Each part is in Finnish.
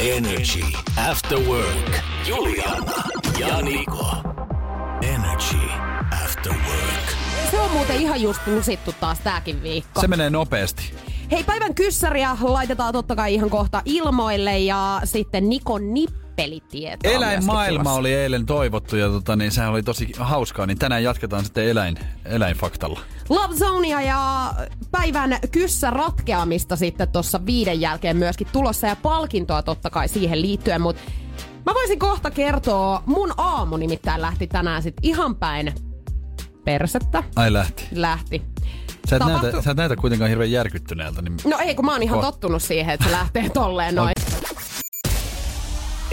Energy After Work. Juliana ja Niko. Energy After Work. Se on muuten ihan just plusittu taas tääkin viikko. Se menee nopeasti. Hei, päivän kyssäriä laitetaan totta kai ihan kohta ilmoille ja sitten Nikon nippelitieto. Eläinmaailma oli eilen toivottu ja tota, niin, sehän oli tosi hauskaa, niin tänään jatketaan sitten eläin, eläinfaktalla. Love Zonea ja päivän kyssä ratkeamista sitten tuossa viiden jälkeen myöskin tulossa ja palkintoa totta kai siihen liittyen, mutta mä voisin kohta kertoa, mun aamu nimittäin lähti tänään sitten ihan päin persettä. Ai lähti. Lähti. Sä et, Tapahtu- näytä, sä et näytä kuitenkaan hirveän järkyttyneeltä. Niin... No ei, kun mä oon ihan Ko- tottunut siihen, että se lähtee tolleen noin.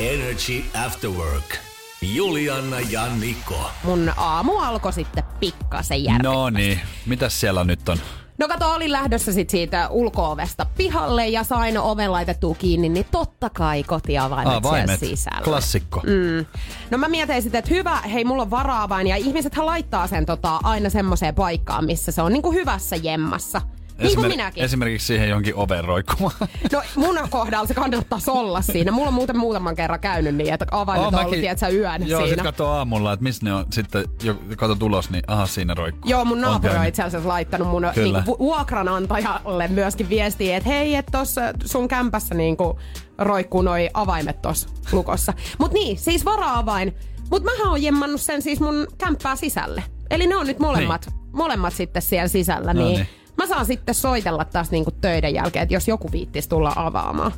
Energy After Work. Juliana ja Niko. Mun aamu alkoi sitten pikkasen järkyttää. No niin, mitäs siellä nyt on? No kato, olin lähdössä sit siitä ulko-ovesta pihalle ja sain oven laitettua kiinni, niin totta kai kotiavaimet Avaimet, siellä sisällä. klassikko. Mm. No mä mietin sitten, että hyvä, hei mulla on varaavain ja ihmisethän laittaa sen tota, aina semmoiseen paikkaan, missä se on niinku hyvässä jemmassa. Niin kuin Esimer- minäkin. Esimerkiksi siihen johonkin oven roikkumaan. No mun kohdalla se kannattaisi olla siinä. Mulla on muuten muutaman kerran käynyt niin, että avaimet on ollut, tiedätkö, yön Joo, siinä. katsoo aamulla, että missä ne on. Sitten jo, kato tulos, niin aha, siinä roikkuu. Joo, mun naapuri on itse asiassa laittanut mun Kyllä. niinku, vu- vuokranantajalle myöskin viestiä, että hei, että tossa sun kämpässä niinku roikkuu noi avaimet tossa lukossa. Mut niin, siis vara-avain. Mut mähän oon jemmannut sen siis mun kämppää sisälle. Eli ne on nyt molemmat, niin. molemmat sitten siellä sisällä. No niin, niin. Mä saan sitten soitella taas niinku töiden jälkeen, että jos joku viittis tulla avaamaan.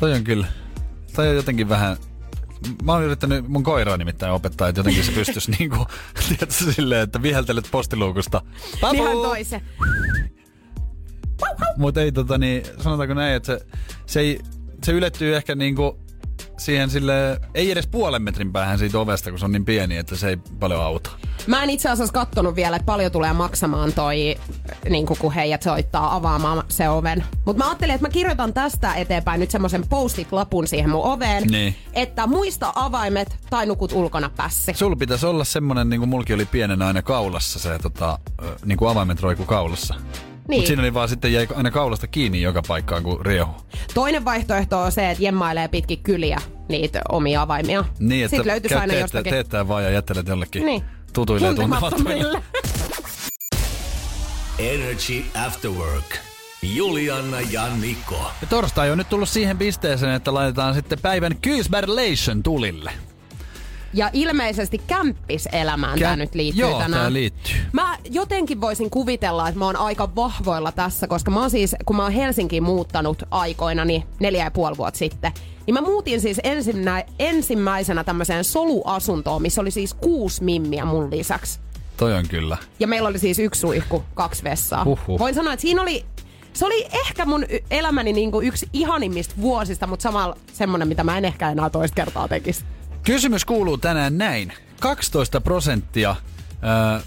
Toi on kyllä. Toi on jotenkin vähän... Mä oon yrittänyt mun koiraa nimittäin opettaa, että jotenkin se pystyisi niinku, tiedätkö, silleen, että viheltelet postiluukusta. Papu! Niin hän toi se. Mutta ei tota niin, sanotaanko näin, että se, se, ei, se ylettyy ehkä niinku siihen sille ei edes puolen metrin päähän siitä ovesta, kun se on niin pieni, että se ei paljon auta. Mä en itse asiassa kattonut vielä, että paljon tulee maksamaan toi, niin kun heijät soittaa avaamaan se oven. Mutta mä ajattelin, että mä kirjoitan tästä eteenpäin nyt semmoisen postit-lapun siihen mun oveen, Niin. että muista avaimet tai nukut ulkona pässi. Sulla pitäisi olla semmonen, niin kuin mulki oli pienenä aina kaulassa, se tota, niin kuin avaimet roiku kaulassa. Niin. Mutta siinä oli vaan sitten jäi aina kaulasta kiinni joka paikkaan, kun riehu. Toinen vaihtoehto on se, että jemmailee pitkin kyliä niitä omia avaimia. Niin, että Sitten löytyisi aina teettää- jostakin. teettää vaan ja jättelet jollekin Niin. tutuille ja tuntemattomille. Tuntemattomille. Energy After Work. Juliana ja Niko. Ja torstai on nyt tullut siihen pisteeseen, että laitetaan sitten päivän Kyysberlation tulille. Ja ilmeisesti kämppiselämään tämä Kä- nyt liittyy Joo, tänään. tää liittyy. Mä jotenkin voisin kuvitella, että mä oon aika vahvoilla tässä, koska mä oon siis, kun mä oon Helsinkiin muuttanut aikoina, niin neljä ja puoli vuotta sitten, niin mä muutin siis ensimmä, ensimmäisenä tämmöiseen soluasuntoon, missä oli siis kuusi mimmiä mun lisäksi. Toi on kyllä. Ja meillä oli siis yksi suihku, kaksi vessaa. Huhhuh. Voin sanoa, että siinä oli, se oli ehkä mun elämäni niinku yksi ihanimmista vuosista, mutta samalla semmonen, mitä mä en ehkä enää toista kertaa tekisi. Kysymys kuuluu tänään näin. 12 prosenttia äh,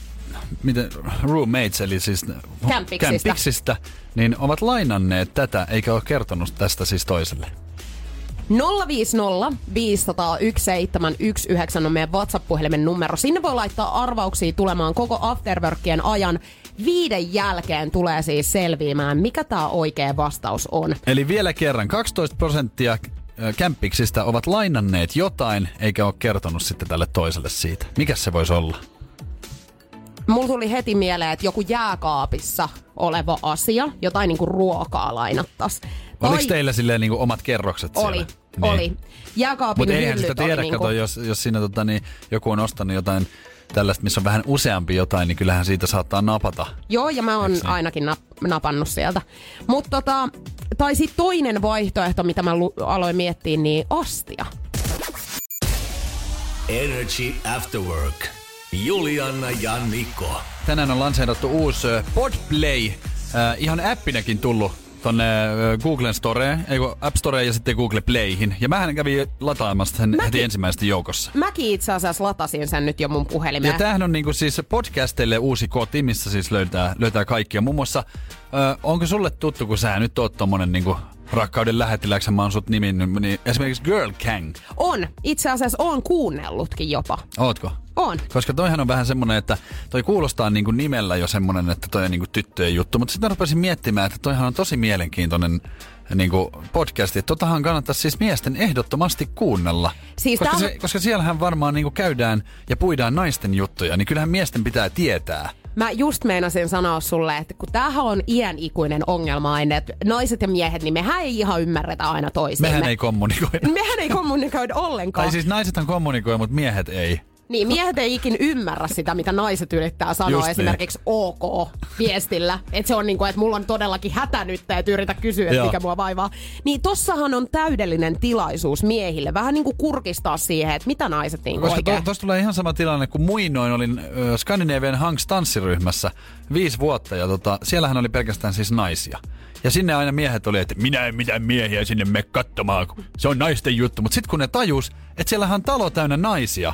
miten, roommates, eli siis Kämpiksistä. kämpiksistä, niin ovat lainanneet tätä, eikä ole kertonut tästä siis toiselle. 050 501 719 on meidän WhatsApp-puhelimen numero. Sinne voi laittaa arvauksia tulemaan koko Afterworkien ajan. Viiden jälkeen tulee siis selviämään, mikä tämä oikea vastaus on. Eli vielä kerran, 12 prosenttia kämpiksistä ovat lainanneet jotain, eikä ole kertonut sitten tälle toiselle siitä. Mikä se voisi olla? Mulla tuli heti mieleen, että joku jääkaapissa oleva asia, jotain niinku ruokaa lainattas. Oliko teillä silleen niin omat kerrokset siellä? Oli, oli. Jääkaapin Mutta eihän sitä oli tiedä, niinku- kato, jos, jos siinä tota, niin, joku on ostanut jotain tällaista, missä on vähän useampi jotain, niin kyllähän siitä saattaa napata. Joo, ja mä oon Eiks niin? ainakin nap- napannut sieltä. Mutta tota, tai sitten toinen vaihtoehto, mitä mä lu- aloin miettiä, niin astia. Energy After Work. Juliana ja Niko. Tänään on lanseerattu uusi Podplay, äh, ihan appinäkin tullut tonne Googlen Storeen, ei App Storeen ja sitten Google Playhin. Ja mähän kävin lataamassa sen Mäkin- heti ensimmäisten joukossa. Mäkin itse asiassa latasin sen nyt jo mun puhelimeen. Ja tämähän on niinku siis podcasteille uusi koti, missä siis löytää, löytää kaikkia. Muun muassa, ö, onko sulle tuttu, kun sä nyt oot tommonen niinku rakkauden lähettiläksi, mä oon sut nimin, niin esimerkiksi Girl Gang. On. Itse asiassa on kuunnellutkin jopa. Ootko? On. Koska toihan on vähän semmonen, että toi kuulostaa niinku nimellä jo semmonen, että toi on niinku tyttöjen juttu. Mutta sitten rupesin miettimään, että toihan on tosi mielenkiintoinen niinku podcasti. Että Totahan kannattaisi siis miesten ehdottomasti kuunnella. Siis koska, on- se, koska siellähän varmaan niinku käydään ja puidaan naisten juttuja, niin kyllähän miesten pitää tietää. Mä just meinasin sanoa sulle, että kun tämähän on iän ikuinen ongelma aina, että naiset ja miehet, niin mehän ei ihan ymmärretä aina toisiimme. Mehän ei kommunikoida. mehän ei kommunikoida ollenkaan. Tai siis naisethan kommunikoi, mutta miehet ei. Niin, miehet ei ikin ymmärrä sitä, mitä naiset yrittää sanoa Just niin. esimerkiksi OK viestillä. Että se on niin kuin, että mulla on todellakin hätä nyt, että yritä kysyä, että mikä mua vaivaa. Niin tossahan on täydellinen tilaisuus miehille vähän niin kuin kurkistaa siihen, että mitä naiset niin Koska oikein. tuossa tulee ihan sama tilanne, kun muinoin olin ö, Scandinavian Hanks tanssiryhmässä viisi vuotta ja tota, siellähän oli pelkästään siis naisia. Ja sinne aina miehet oli, että minä en mitään miehiä sinne me katsomaan, se on naisten juttu. Mutta sitten kun ne tajus, että siellähän on talo täynnä naisia,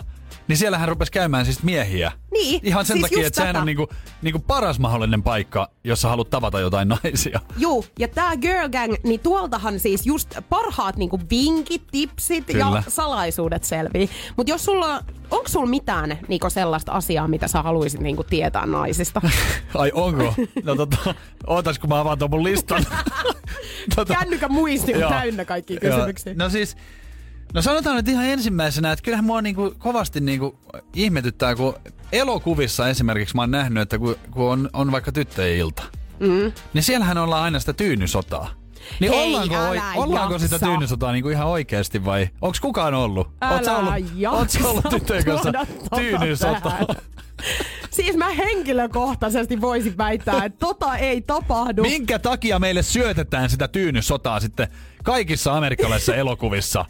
niin siellähän rupesi käymään siis miehiä. Niin, Ihan sen siis takia, että sehän on niinku, niinku paras mahdollinen paikka, jossa haluat tavata jotain naisia. Juu, ja tää Girl Gang, niin tuoltahan siis just parhaat niinku vinkit, tipsit Kyllä. ja salaisuudet selvii. Mutta jos sulla, onko sulla mitään niinku sellaista asiaa, mitä sä haluaisit niinku tietää naisista? Ai onko? No tota, ootas kun mä avaan tuon mun listan. tota, Kännykän muisti on täynnä kaikkia Joo. kysymyksiä. No siis, no sanotaan nyt ihan ensimmäisenä, että kyllähän mua niinku kovasti niinku ihmetyttää, kun elokuvissa esimerkiksi mä oon nähnyt, että kun, kun on, on vaikka tyttöjen ilta, mm. niin siellähän ollaan aina sitä tyynysotaa. Niin Hei, ollaanko, älä ollaanko sitä tyynysotaa niinku ihan oikeasti vai onko kukaan ollut? Oot sä Älä ollut, oot sä ollut tyttöjen kanssa tota tyynysotaa? Siis mä henkilökohtaisesti voisin väittää, että tota ei tapahdu. Minkä takia meille syötetään sitä tyynysotaa sitten kaikissa amerikkalaisissa elokuvissa?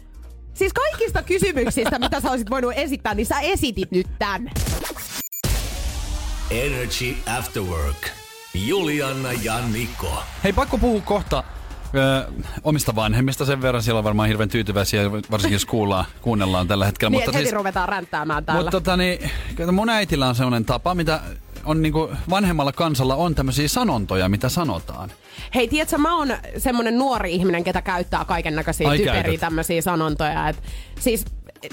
Siis kaikista kysymyksistä, mitä sä olisit voinut esittää, niin sä esitit nyt tän. Energy After Work. Julianna ja Niko. Hei, pakko puhua kohta ö, omista vanhemmista sen verran. Siellä on varmaan hirveän tyytyväisiä, varsinkin jos kuullaan, kuunnellaan tällä hetkellä. Niin, mutta heti ruvetaan ränttäämään täällä. mutta tota, niin, mun äitillä on sellainen tapa, mitä on niinku, vanhemmalla kansalla on tämmöisiä sanontoja, mitä sanotaan. Hei, tiedätkö, mä oon semmonen nuori ihminen, ketä käyttää kaiken näköisiä typeriä tämmöisiä sanontoja. Et, siis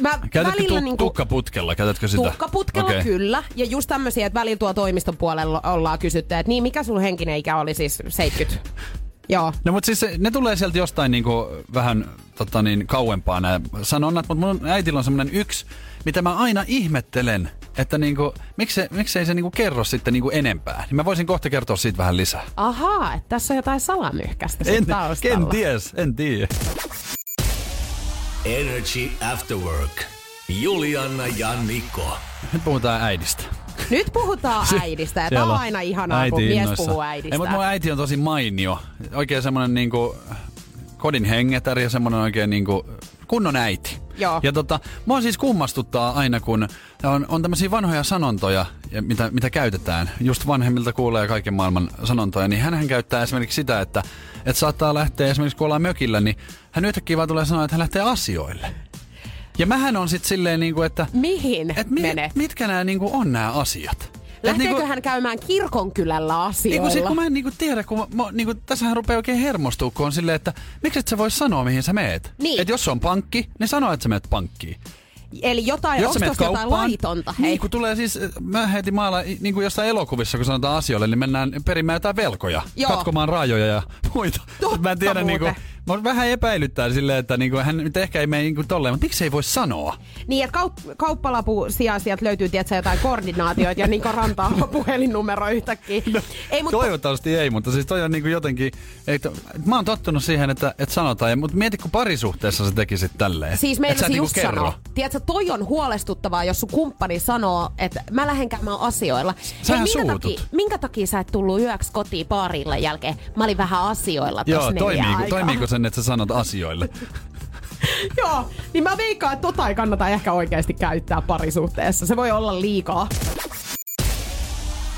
mä Käytätkö välillä tu- niinku... tukkaputkella? Käytätkö sitä? Tukkaputkella Okei. kyllä. Ja just tämmöisiä, että välillä tuo toimiston puolella ollaan kysytty, että niin, mikä sun henkinen ikä oli siis 70? Joo. No mutta siis ne tulee sieltä jostain niinku vähän tota niin, kauempaa nämä sanonnat, mutta mun äitillä on semmoinen yksi, mitä mä aina ihmettelen, että niinku, miksei, miksei se niinku kerro sitten niinku enempää. Niin mä voisin kohta kertoa siitä vähän lisää. Ahaa, että tässä on jotain salamyhkästä En, en, taustalla. en ties, en tiedä. Energy After Work. Julianna ja Niko. Nyt puhutaan äidistä. Nyt puhutaan äidistä, ja tää Siellä on aina ihanaa, kun äiti mies innoissaan. puhuu äidistä. Ei, mutta mun äiti on tosi mainio. Oikein semmonen niinku kodin hengetär ja semmonen oikein niinku kunnon äiti. Joo. Ja tota, mua siis kummastuttaa aina, kun on, on tämmöisiä vanhoja sanontoja, ja mitä, mitä käytetään. Just vanhemmilta kuulee kaiken maailman sanontoja, niin hän käyttää esimerkiksi sitä, että, että saattaa lähteä esimerkiksi kun ollaan mökillä, niin hän yhtäkkiä vaan tulee sanoa, että hän lähtee asioille. Ja mähän on sitten silleen, niinku, että Mihin et mi- menet? mitkä nämä niinku on nämä asiat. Et Lähteekö niinku- hän käymään kirkonkylällä niin asioilla? kun, sit, kun mä en niinku tiedä, kun mä, mä, niinku, tässähän rupeaa oikein hermostua, kun on silleen, että miksi et sä vois sanoa, mihin sä meet? Niin. Et jos se on pankki, niin sano, että sä meet pankkiin. Eli jotain, Jos tossa jotain laitonta? Hei. niin kun tulee siis, mä heti maalla, niin kuin jossain elokuvissa, kun sanotaan asioille, niin mennään perimään jotain velkoja, Joo. katkomaan rajoja ja muita. Totta mä en tiedä, niin kuin, muuten. Mä vähän epäilyttää silleen, että niin kuin, hän nyt ehkä ei mene niin kuin tolleen, mutta miksi ei voi sanoa? Niin, että kaup- kauppalapun sijaan sieltä löytyy tiedätkö, jotain koordinaatioita ja Niko Rantaa puhelinnumero yhtäkkiä. No, Ei, mutta Toivottavasti ei, mutta siis toi on niinku jotenkin, että, mä oon tottunut siihen, että, että sanotaan, mutta mieti kun parisuhteessa sä tekisit tälleen. Siis Et sä meinasin et niinku just sanoa. Tiedätkö, toi on huolestuttavaa, jos sun kumppani sanoo, että mä lähden käymään asioilla. Sähän minkä, suutut. takia, minkä takia sä et tullut yöksi kotiin baarille jälkeen? Mä olin vähän asioilla Joo, neljä toimiiko, aikaa. Sen, että sä sanot asioille? Joo, niin mä veikkaan, että tota ei kannata ehkä oikeasti käyttää parisuhteessa. Se voi olla liikaa.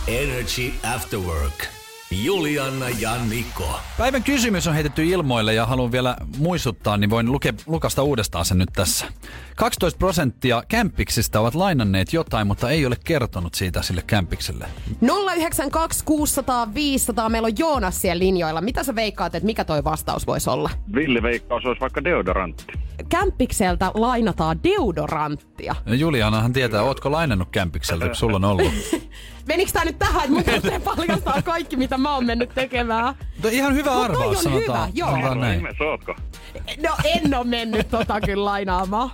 Energy After Work. Juliana ja Niko. Päivän kysymys on heitetty ilmoille ja haluan vielä muistuttaa, niin voin luke, lukasta uudestaan sen nyt tässä. 12 prosenttia kämpiksistä ovat lainanneet jotain, mutta ei ole kertonut siitä sille kämpikselle. 092 600 500. Meillä on Joonas siellä linjoilla. Mitä sä veikkaat, että mikä toi vastaus voisi olla? Villi veikkaus olisi vaikka deodorantti. Kämpikseltä lainataan deodoranttia. Ja Julianahan tietää, ootko lainannut kämpikseltä, kun sulla on ollut. Menikö tää nyt tähän, että mun tarvitsee paljastaa kaikki, mitä mä oon mennyt tekemään? Mutta ihan hyvä Mut arvaus, on sanotaan. hyvä, joo. sanotaan Kerro näin. No en oo mennyt tota kyllä lainaamaan.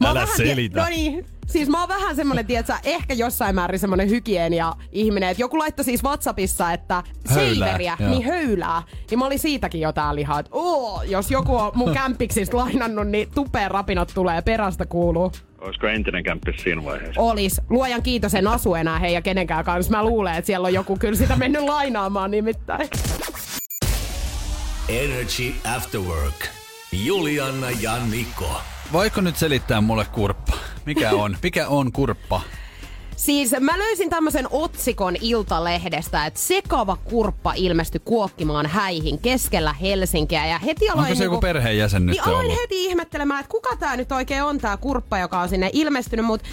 Mä oon Älä vähän, selitä. No niin, siis mä oon vähän semmonen, tietsä, ehkä jossain määrin semmonen hygienia ihminen, että joku laittoi siis Whatsappissa, että seiveriä, niin höylää. Niin mä olin siitäkin jotain lihaa, että oo, jos joku on mun kämpiksistä lainannut, niin tupeen rapinat tulee perästä kuuluu. Olisiko entinen kämppis siinä vaiheessa? Olis. Luojan kiitos, en asu enää heidän kenenkään kanssa. Mä luulen, että siellä on joku kyllä sitä mennyt lainaamaan nimittäin. Energy After Work. Juliana ja Niko. Voiko nyt selittää mulle kurppa? Mikä on? Mikä on kurppa? Siis mä löysin tämmöisen otsikon Iltalehdestä, että sekava kurppa ilmestyi kuokkimaan häihin keskellä Helsinkiä. Ja heti aloin Onko se joku perheenjäsen nyt niin aloin ollut? heti ihmettelemään, että kuka tää nyt oikein on tää kurppa, joka on sinne ilmestynyt. Mutta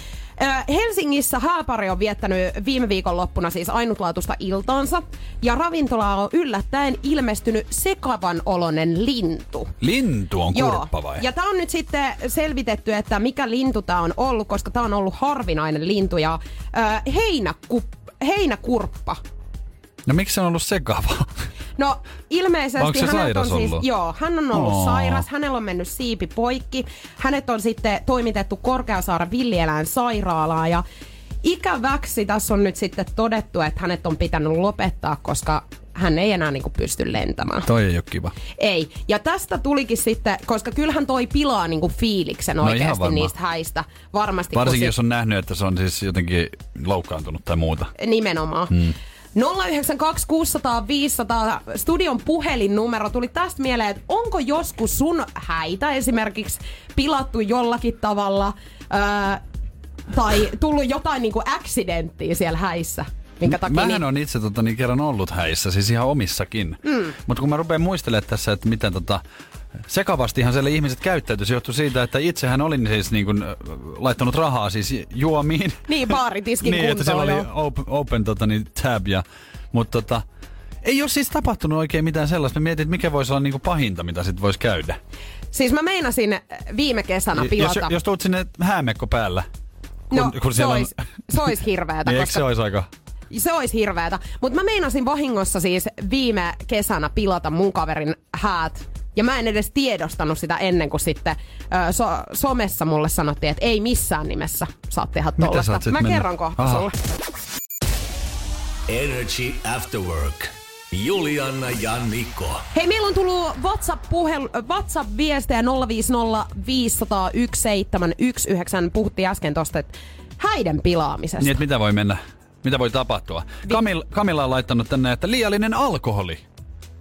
Helsingissä Hääpari on viettänyt viime viikonloppuna siis ainutlaatuista iltaansa. Ja ravintola on yllättäen ilmestynyt sekavan olonen lintu. Lintu on kurppa vai? Ja tämä on nyt sitten selvitetty, että mikä lintu tämä on ollut, koska tämä on ollut harvinainen lintu. Ja äh, heinäku, heinäkurppa. No miksi se on ollut sekava? No ilmeisesti Onko se sairas on siis, ollut? joo, hän on ollut Oo. sairas, hänellä on mennyt siipi poikki. Hänet on sitten toimitettu Korkeasaaren villieläinsairaalaan ja ikäväksi tässä on nyt sitten todettu, että hänet on pitänyt lopettaa, koska hän ei enää niinku pysty lentämään. Toi ei ole kiva. Ei. Ja tästä tulikin sitten, koska kyllähän toi pilaa niinku fiiliksen No oikeasti niistä häistä. Varmasti. Varsinkin sit- jos on nähnyt, että se on siis jotenkin loukkaantunut tai muuta. Nimenomaan. Hmm. 092 600 500 studion puhelinnumero tuli tästä mieleen, että onko joskus sun häitä esimerkiksi pilattu jollakin tavalla öö, tai tullut jotain niinku accidenttiä siellä häissä, minkä takia... Mähän niin- on itse tota, niin kerran ollut häissä, siis ihan omissakin. Mm. Mutta kun mä rupean muistelemaan tässä, että miten tota, sekavastihan siellä ihmiset käyttäytyi, se johtui siitä, että itsehän olin siis niin kuin, laittanut rahaa siis juomiin. Niin, baaritiskin niin, että siellä oli open, open tota, niin, tab ja, mutta tota, ei ole siis tapahtunut oikein mitään sellaista. Mä mietin, että mikä voisi olla niin kuin pahinta, mitä sit voisi käydä. Siis mä meinasin viime kesänä jos, pilata. jos tuut sinne häämekko päällä, kun, no, kun se, olisi, on... se olisi hirveätä, niin, koska se olisi aika... Se olisi hirveätä. Mutta mä meinasin vahingossa siis viime kesänä pilata mun kaverin häät. Ja mä en edes tiedostanut sitä ennen kuin sitten ö, so, somessa mulle sanottiin, että ei missään nimessä saa tehdä Mitä sä tollasta. Mä mennyt? kerron kohta Aha. sulle. Energy After Work. Juliana ja Niko. Hei, meillä on tullut WhatsApp-puhel- WhatsApp-viestejä 050 501 719. Puhuttiin äsken tosta, että häiden pilaamisesta. Niin, että mitä voi mennä, mitä voi tapahtua. Kamil, Kamilla on laittanut tänne, että liiallinen alkoholi.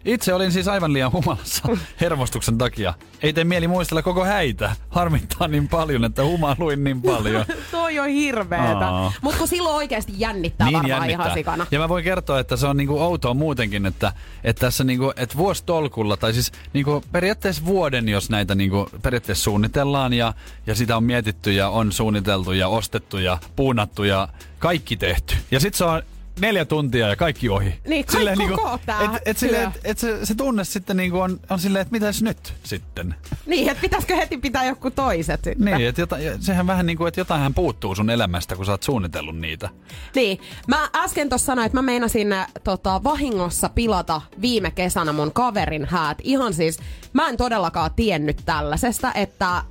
Itse olin siis aivan liian humalassa hermostuksen takia. Ei tee mieli muistella koko häitä. Harmittaa niin paljon, että humaluin niin paljon. Toi on hirveetä. Mutta kun silloin oikeasti jännittää varmaan ihan sikana. Ja mä voin kertoa, että se on niinku outoa muutenkin, että, että tässä niinku, että vuositolkulla, tai siis niinku periaatteessa vuoden, jos näitä niinku periaatteessa suunnitellaan ja, ja sitä on mietitty ja on suunniteltu ja ostettu ja puunattu ja kaikki tehty. Ja sit se on neljä tuntia ja kaikki ohi. Niin, kai koko tää et, et, silleen, et, et se, se tunne sitten niinku on, on silleen, että mitäs nyt sitten? Niin, että pitäisikö heti pitää joku toiset sitten. Niin, että jota, sehän vähän niin kuin, että jotainhan puuttuu sun elämästä, kun sä oot suunnitellut niitä. Niin, mä äsken tuossa sanoin, että mä meinasin äh, tota, vahingossa pilata viime kesänä mun kaverin häät. Ihan siis, mä en todellakaan tiennyt tällaisesta, että äh,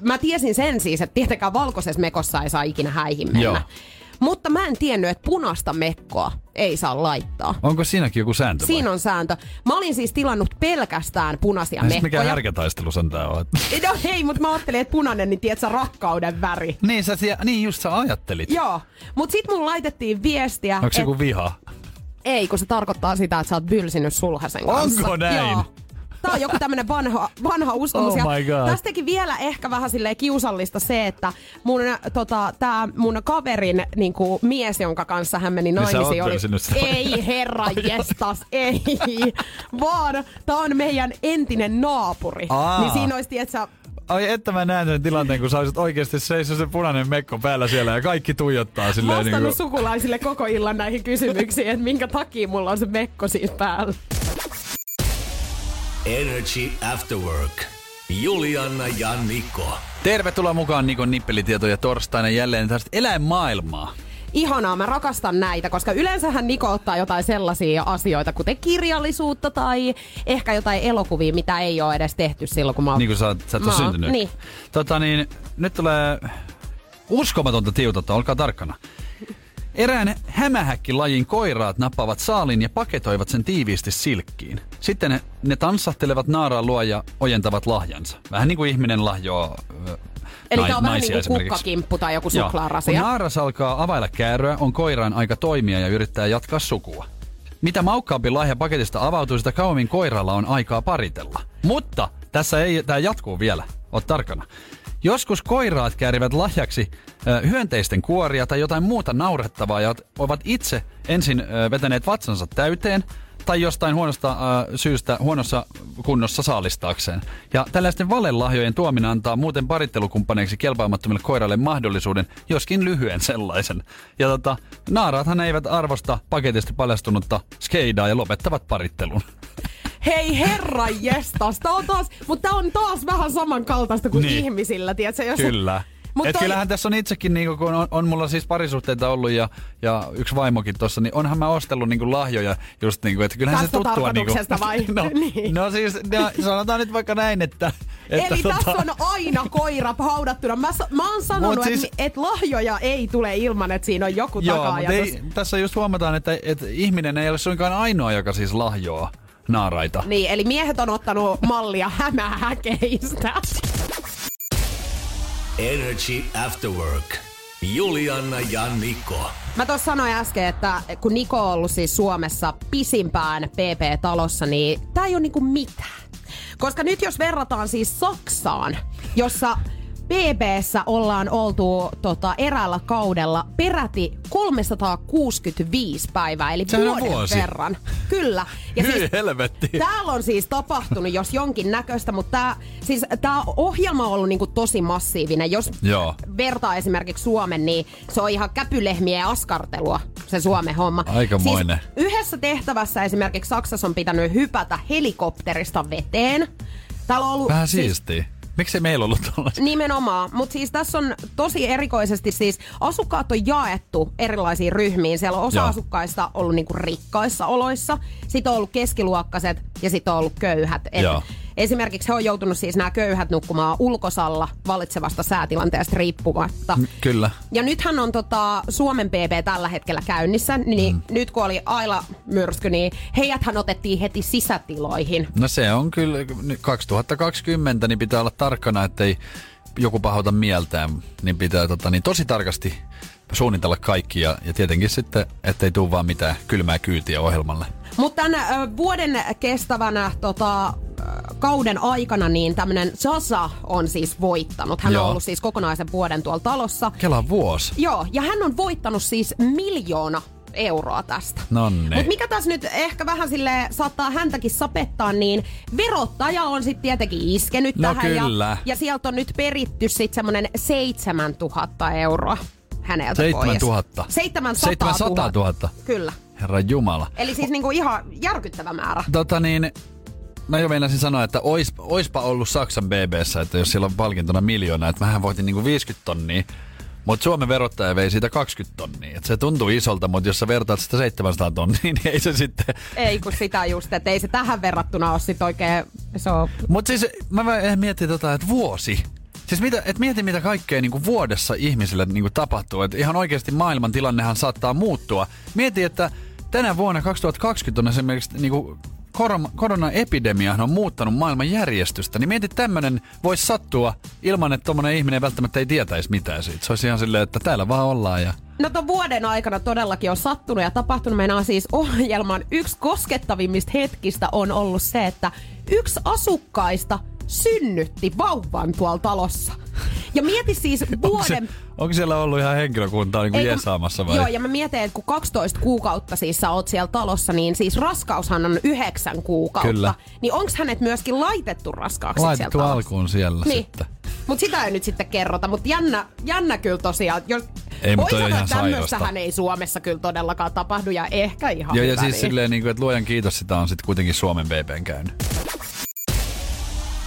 mä tiesin sen siis, että tietenkään valkoisessa mekossa ei saa ikinä häihin mennä. Joo. Mutta mä en tiennyt, että punaista mekkoa ei saa laittaa. Onko siinäkin joku sääntö vai? Siinä on sääntö. Mä olin siis tilannut pelkästään punaisia Ei siis mikä mekkoja. härkätaistelu sen tää on. No hei, mutta mä ajattelin, että punainen, niin tiedät sä, rakkauden väri. niin, sä, niin just sä ajattelit. Joo, mutta sit mun laitettiin viestiä, Onko se joku viha? Ei, kun se tarkoittaa sitä, että sä oot bylsinyt sulhasen kanssa. Onko näin? Joo. Tää on joku tämmönen vanha, vanha uskomus. Oh ja my God. Tästäkin vielä ehkä vähän silleen kiusallista se, että mun, tota, tää mun kaverin niin kuin, mies, jonka kanssa hän meni Niin naimisiin, oli... Ei herra jestas, ei. Vaan tää on meidän entinen naapuri. Aa. Niin siinä olisi, tietsä, Ai että mä näen sen tilanteen, kun sä olisit oikeasti seissyt se punainen mekko päällä siellä ja kaikki tuijottaa silleen vastannut niin kuin... sukulaisille koko illan näihin kysymyksiin, että minkä takia mulla on se mekko siis päällä. Energy After Work. Julianna ja Niko. Tervetuloa mukaan Nikon nippelitietoja torstaina jälleen tästä eläinmaailmaa. Ihanaa, mä rakastan näitä, koska yleensähän Niko ottaa jotain sellaisia asioita, kuten kirjallisuutta tai ehkä jotain elokuvia, mitä ei ole edes tehty silloin, kun mä oon... Niin kuin sä, sä et ole syntynyt. Niin. Tota niin, nyt tulee uskomatonta tiutetta, olkaa tarkkana. Erään hämähäkkilajin koiraat nappavat saalin ja paketoivat sen tiiviisti silkkiin. Sitten ne, ne tanssahtelevat naaraan luo ja ojentavat lahjansa. Vähän niin kuin ihminen lahjoaa Eli nai- tää on vähän niin kuin kukkakimppu tai joku Joo. suklaarasia. Kun naaras alkaa availla kääröä, on koiraan aika toimia ja yrittää jatkaa sukua. Mitä maukkaampi lahja paketista avautuu, sitä kauemmin koiralla on aikaa paritella. Mutta tässä ei, tämä jatkuu vielä. Oot tarkana. Joskus koiraat käärivät lahjaksi hyönteisten kuoria tai jotain muuta naurettavaa ja ovat itse ensin vetäneet vatsansa täyteen tai jostain huonosta syystä huonossa kunnossa saalistaakseen. Ja tällaisten valelahjojen tuominen antaa muuten parittelukumppaneiksi kelpaamattomille koiraille mahdollisuuden, joskin lyhyen sellaisen. Ja tota, naaraathan eivät arvosta paketista paljastunutta skeidaa ja lopettavat parittelun. Hei herra jestas, tää on taas, mutta tää on taas vähän samankaltaista kuin Niin. ihmisillä, tiedätkö? Jos Kyllä. Mut Et kyllähän tässä on itsekin, niinku, kun on, on mulla siis parisuhteita ollut ja, ja yksi vaimokin tossa, niin onhan mä ostellut niinku lahjoja just niinku, että kyllähän Tästä se tuttua niinku... tarkoituksesta vai? No, Niin. no siis, no, sanotaan nyt vaikka näin, että... että Eli tässä on aina koira haudattuna. Mä, mä oon sanonut, siis... että et lahjoja ei tule ilman, että siinä on joku Joo, takaa. mutta ei, tässä just huomataan, että, että ihminen ei ole suinkaan ainoa, joka siis lahjoaa naaraita. Niin, eli miehet on ottanut mallia hämähäkeistä. Energy After Work. Julianna ja Niko. Mä tuossa sanoin äsken, että kun Niko on ollut siis Suomessa pisimpään PP-talossa, niin tää ei ole niinku mitään. Koska nyt jos verrataan siis Saksaan, jossa PPssä ollaan oltu tota, eräällä kaudella peräti 365 päivää, eli Sehän vuoden vuosi. verran. Kyllä. Ja Hyi siis, helvetti. Täällä on siis tapahtunut jos jonkin näköistä, mutta tää, siis tää ohjelma on ollut niinku tosi massiivinen. Jos Joo. vertaa esimerkiksi Suomen, niin se on ihan käpylehmiä ja askartelua, se Suomen homma. Aikamoinen. Siis yhdessä tehtävässä esimerkiksi Saksassa on pitänyt hypätä helikopterista veteen. Täällä on ollut Vähän siis siistiä. Miksi meillä ollut tollaista? Nimenomaan, mutta siis tässä on tosi erikoisesti siis asukkaat on jaettu erilaisiin ryhmiin. Siellä on osa Joo. asukkaista ollut niinku rikkaissa oloissa, sitten on ollut keskiluokkaiset ja sitten on ollut köyhät. Et Joo. Esimerkiksi he on joutunut siis nämä köyhät nukkumaan ulkosalla valitsevasta säätilanteesta riippumatta. Kyllä. Ja nythän on tota Suomen PP tällä hetkellä käynnissä, niin mm. nyt kun oli Aila-myrsky, niin heidäthän otettiin heti sisätiloihin. No se on kyllä, nyt 2020, niin pitää olla tarkkana, ettei joku pahota mieltään, niin pitää tota, niin tosi tarkasti suunnitella kaikki ja, ja tietenkin sitten, ettei tule vaan mitään kylmää kyytiä ohjelmalle. Mutta tämän vuoden kestävänä tota, kauden aikana niin tämmönen Sasa on siis voittanut. Hän Joo. on ollut siis kokonaisen vuoden tuolla talossa. Kela vuosi. Joo, ja hän on voittanut siis miljoona euroa tästä. Nonni. Mutta mikä tässä nyt ehkä vähän sille saattaa häntäkin sapettaa, niin verottaja on sitten tietenkin iskenyt No tähän. kyllä. Ja, ja sieltä on nyt peritty sitten semmonen 7000 euroa häneltä 7000. pois. 700 700 000. Kyllä. Herra Jumala. Eli siis niinku ihan järkyttävä määrä. Tota niin, mä jo meinasin sanoa, että ois, oispa ollut Saksan BBssä, että jos siellä on palkintona miljoona, että mähän voitin niinku 50 tonnia. Mutta Suomen verottaja vei siitä 20 tonnia. Et se tuntuu isolta, mutta jos sä vertaat sitä 700 tonnia, niin ei se sitten... Ei kun sitä just, että ei se tähän verrattuna ole sit oikein, se on Mutta siis mä mietin tota, että vuosi. Siis mitä, et mieti mitä kaikkea niinku vuodessa ihmisille niinku tapahtuu. Et ihan oikeasti maailman tilannehan saattaa muuttua. Mieti, että tänä vuonna 2020 on esimerkiksi niinku koron- koronaepidemiahan on muuttanut maailman järjestystä. Niin mieti, tämmönen voisi sattua ilman, että tommonen ihminen välttämättä ei tietäisi mitään siitä. Se olisi ihan silleen, että täällä vaan ollaan ja... No ton vuoden aikana todellakin on sattunut ja tapahtunut. Meinaa siis ohjelman yksi koskettavimmista hetkistä on ollut se, että yksi asukkaista synnytti vauvan tuolla talossa. Ja mieti siis Onko, se, vuoden... onko siellä ollut ihan henkilökuntaa niin kuin Eikö- jeesaamassa vai? Joo, ja mä mietin, että kun 12 kuukautta siis sä oot siellä talossa, niin siis raskaushan on yhdeksän kuukautta. Kyllä. Niin onks hänet myöskin laitettu raskaaksi Laitettu siellä alkuun siellä Niin. sitten. Mutta sitä ei nyt sitten kerrota. Mutta jännä, jännä kyllä tosiaan. Jos, Ei, mut voi sanoa, että tämmöistähän ei Suomessa kyllä todellakaan tapahdu ja ehkä ihan Joo, ja siis niin. silleen, niin kuin, että luojan kiitos sitä on sitten kuitenkin Suomen BBn käynyt.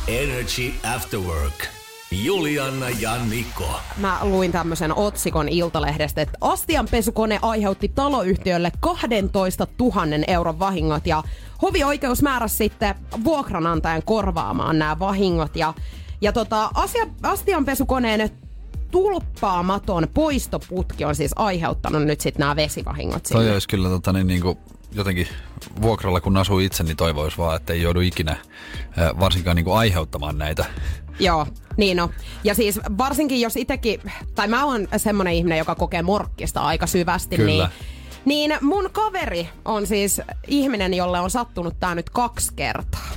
Energy After Work. Julianna ja Niko. Mä luin tämmöisen otsikon Iltalehdestä, että astianpesukone aiheutti taloyhtiölle 12 000 euron vahingot ja hovioikeus määräsi sitten vuokranantajan korvaamaan nämä vahingot ja, ja tota, asia, astianpesukoneen tulppaamaton poistoputki on siis aiheuttanut nyt sitten nämä vesivahingot sinne. Toi olisi kyllä tota, niin, niin kuin, jotenkin vuokralla, kun asuu itse, niin toivoisi vaan, että ei joudu ikinä varsinkaan niin kuin aiheuttamaan näitä. Joo, niin no. Ja siis varsinkin jos itsekin, tai mä oon semmonen ihminen, joka kokee morkkista aika syvästi, Kyllä. niin, niin mun kaveri on siis ihminen, jolle on sattunut tää nyt kaksi kertaa.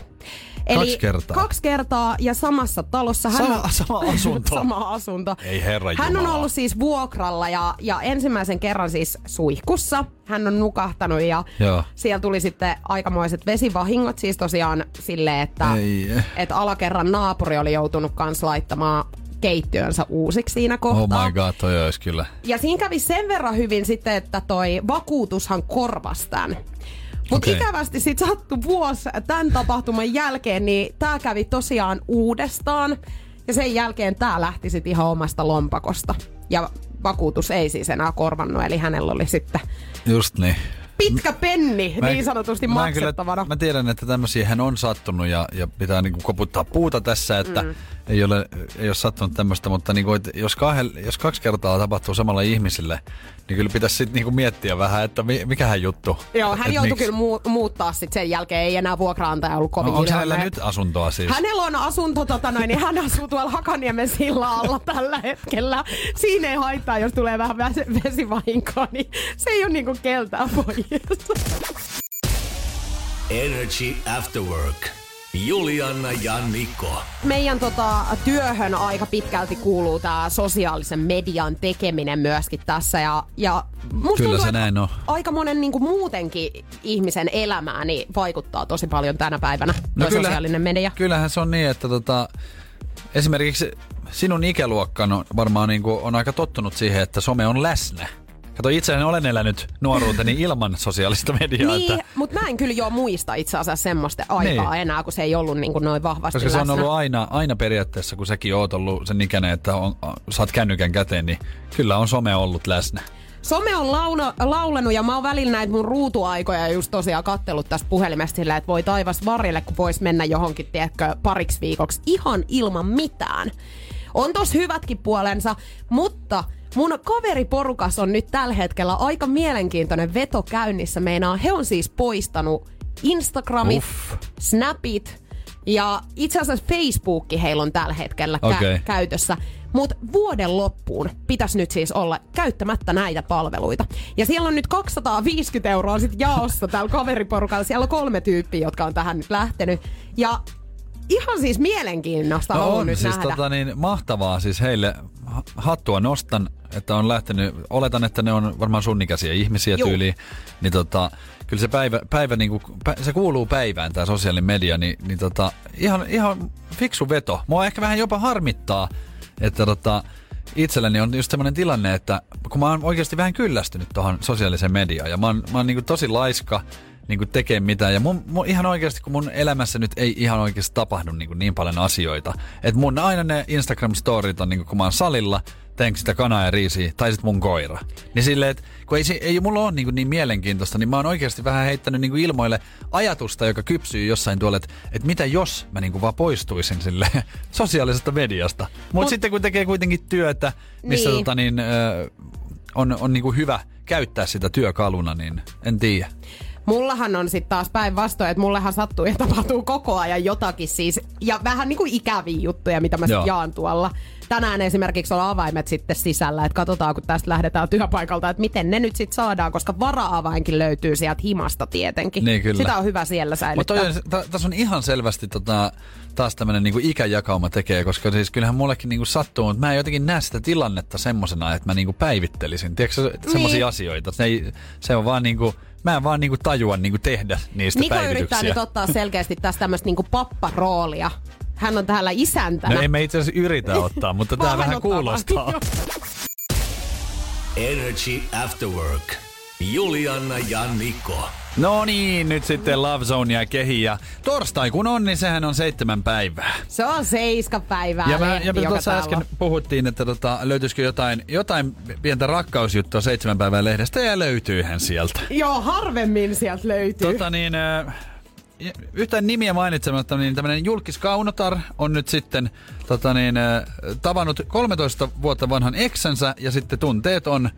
Kaksi kertaa? Kaksi kertaa ja samassa talossa. Hän Sama- on, sama asunto? sama asunto. Ei herra Hän on ollut siis vuokralla ja, ja ensimmäisen kerran siis suihkussa. Hän on nukahtanut ja Joo. siellä tuli sitten aikamoiset vesivahingot. Siis tosiaan silleen, että Ei. että alakerran naapuri oli joutunut kans laittamaan keittiönsä uusiksi siinä Oh kohtaa. my god, toi olisi kyllä. Ja siinä kävi sen verran hyvin sitten, että toi vakuutushan korvasi tämän. Mutta Okei. ikävästi sitten sattui vuosi tämän tapahtuman jälkeen, niin tämä kävi tosiaan uudestaan. Ja sen jälkeen tämä lähti sitten ihan omasta lompakosta. Ja vakuutus ei siis enää korvannut, eli hänellä oli sitten Just niin. Pitkä penni Mä niin sanotusti mä maksettavana. Kyllä, mä tiedän, että tämmöisiä hän on sattunut ja, ja pitää niinku koputtaa puuta tässä, että mm. ei, ole, ei ole sattunut tämmöistä, mutta niinku, jos, kahden, jos kaksi kertaa tapahtuu samalla ihmisille, niin kyllä pitäisi sitten niinku miettiä vähän, että mi, mikähän juttu. Joo, hän joutui kyllä muu- muuttaa sitten sen jälkeen. Ei enää vuokraantaja ollut kovin No, onko hänellä nyt asuntoa siis? Hänellä on asunto, tota noin, niin hän asuu tuolla Hakaniemen sillä alla tällä hetkellä. Siinä ei haittaa, jos tulee vähän vesivahinkoa, niin se ei ole niinku keltään pois. Energy After Work. Julianna ja Niko. Meidän tota, työhön aika pitkälti kuuluu tämä sosiaalisen median tekeminen myöskin tässä. Ja, ja musta Kyllä tuntuu, se näin on. Aika monen niinku muutenkin ihmisen elämään niin vaikuttaa tosi paljon tänä päivänä no kyllä- sosiaalinen media. Kyllähän se on niin, että tota, esimerkiksi sinun ikäluokka on varmaan niinku, on aika tottunut siihen, että some on läsnä. Kato, itsehän olen elänyt nuoruuteni ilman sosiaalista mediaa. Niin, että, mutta mä en kyllä jo muista itse asiassa semmoista aikaa Niin. enää, kun se ei ollut niin kuin noin vahvasti koska se on läsnä. ollut aina, aina periaatteessa, kun säkin oot ollut sen ikäinen, että on, saat kännykän käteen, niin kyllä on some ollut läsnä. Some on launa, laulanut ja mä oon välillä näitä mun ruutuaikoja just tosiaan kattellut tästä puhelimesta sillä, että voi taivas varjelle, kun vois mennä johonkin, tiedätkö, pariksi viikoksi ihan ilman mitään. On tos hyvätkin puolensa, mutta mun kaveriporukas on nyt tällä hetkellä aika mielenkiintoinen veto käynnissä. Meinaa, he on siis poistanut Instagramit, Uff. Snapit ja itse asiassa Facebookki heillä on tällä hetkellä kä- Okei. käytössä. Mutta vuoden loppuun pitäisi nyt siis olla käyttämättä näitä palveluita. Ja siellä on nyt 250 euroa sit jaossa täällä kaveriporukalla. Siellä on kolme tyyppiä, jotka on tähän nyt lähtenyt. Ja ihan siis mielenkiinnosta No on nyt siis nähdä. tota, niin, mahtavaa siis heille ha- hattua nostan, että on lähtenyt, oletan, että ne on varmaan sun ikäisiä ihmisiä Juu. tyyliin, niin tota, kyllä se päivä, päivä niinku, pä, se kuuluu päivään tämä sosiaalinen media, niin, niin tota, ihan, ihan fiksu veto. Mua ehkä vähän jopa harmittaa, että tota, itselläni on just semmoinen tilanne, että kun mä oon oikeasti vähän kyllästynyt tuohon sosiaaliseen mediaan ja mä oon, mä oon niinku tosi laiska niin kuin tekee mitään. Ja mun, mun, ihan oikeasti, kun mun elämässä nyt ei ihan oikeasti tapahdu niin, kuin niin paljon asioita. Että mun aina ne Instagram-storit on, niin kuin, kun mä oon salilla, teen sitä kanaa ja riisiä, tai sitten mun koira. Niin silleen, että kun ei, ei mulla ole niin, kuin niin mielenkiintoista, niin mä oon oikeasti vähän heittänyt niin kuin ilmoille ajatusta, joka kypsyy jossain tuolla, että, että mitä jos mä niin kuin vaan poistuisin sille sosiaalisesta mediasta. Mutta Mut- sitten kun tekee kuitenkin työtä, missä Niin. tota, niin, ö, on, on niin kuin hyvä käyttää sitä työkaluna, niin en tiedä. Mullahan on sitten taas päinvastoin, että mullehan sattuu ja tapahtuu koko ajan jotakin siis. Ja vähän niin kuin ikäviä juttuja, mitä mä Joo. sit jaan tuolla. Tänään esimerkiksi on avaimet sitten sisällä, että katsotaan kun tästä lähdetään työpaikalta, että miten ne nyt sitten saadaan, koska vara-avainkin löytyy sieltä himasta tietenkin. Niin, kyllä. Sitä on hyvä siellä Mutta säilyttää. tässä on ihan selvästi tota, taas tämmöinen niinku ikäjakauma tekee, koska siis kyllähän mullekin niinku sattuu, mutta mä en jotenkin näe sitä tilannetta semmosena, että mä niinku päivittelisin. Tiedätkö semmoisia Niin. asioita? Se, ei, se on vaan niinku, mä en vaan niinku tajua niinku tehdä niistä Niko päivityksiä. yrittää nyt ottaa selkeästi tästä tämmöistä niinku papparoolia. Hän on täällä isäntänä. No ei me itse asiassa yritä ottaa, mutta tää vähän kuulostaa. Energy After Work. Juliana ja Niko. No niin, nyt sitten Love Zone ja kehi ja torstai kun on, niin sehän on seitsemän päivää. Se on seiska päivää Ja, mä, lehti, ja tuossa äsken puhuttiin, että tota, löytyisikö jotain, jotain pientä rakkausjuttua seitsemän päivän lehdestä ja löytyyhän sieltä. Joo, harvemmin sieltä löytyy. Tota niin, äh, yhtään nimiä mainitsematta, niin tämmöinen Julkis Kaunotar on nyt sitten tota niin, äh, tavannut 13 vuotta vanhan eksänsä ja sitten tunteet on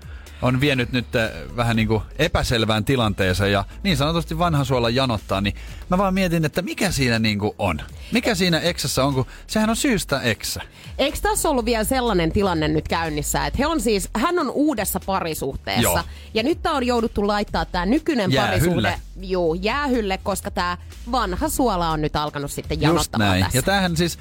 on vienyt nyt äh, vähän niin kuin epäselvään tilanteeseen ja niin sanotusti vanha suola janottaa, niin mä vaan mietin, että mikä siinä niin kuin on. Mikä siinä eksässä on, kun sehän on syystä eksä. Eikö tässä ollut vielä sellainen tilanne nyt käynnissä, että he on siis, hän on uudessa parisuhteessa. Joo. Ja nyt tää on jouduttu laittaa tämä nykyinen Jäähylle. parisuhde juu, jäähylle, koska tämä vanha suola on nyt alkanut sitten Just janottamaan näin. tässä. Ja tämähän siis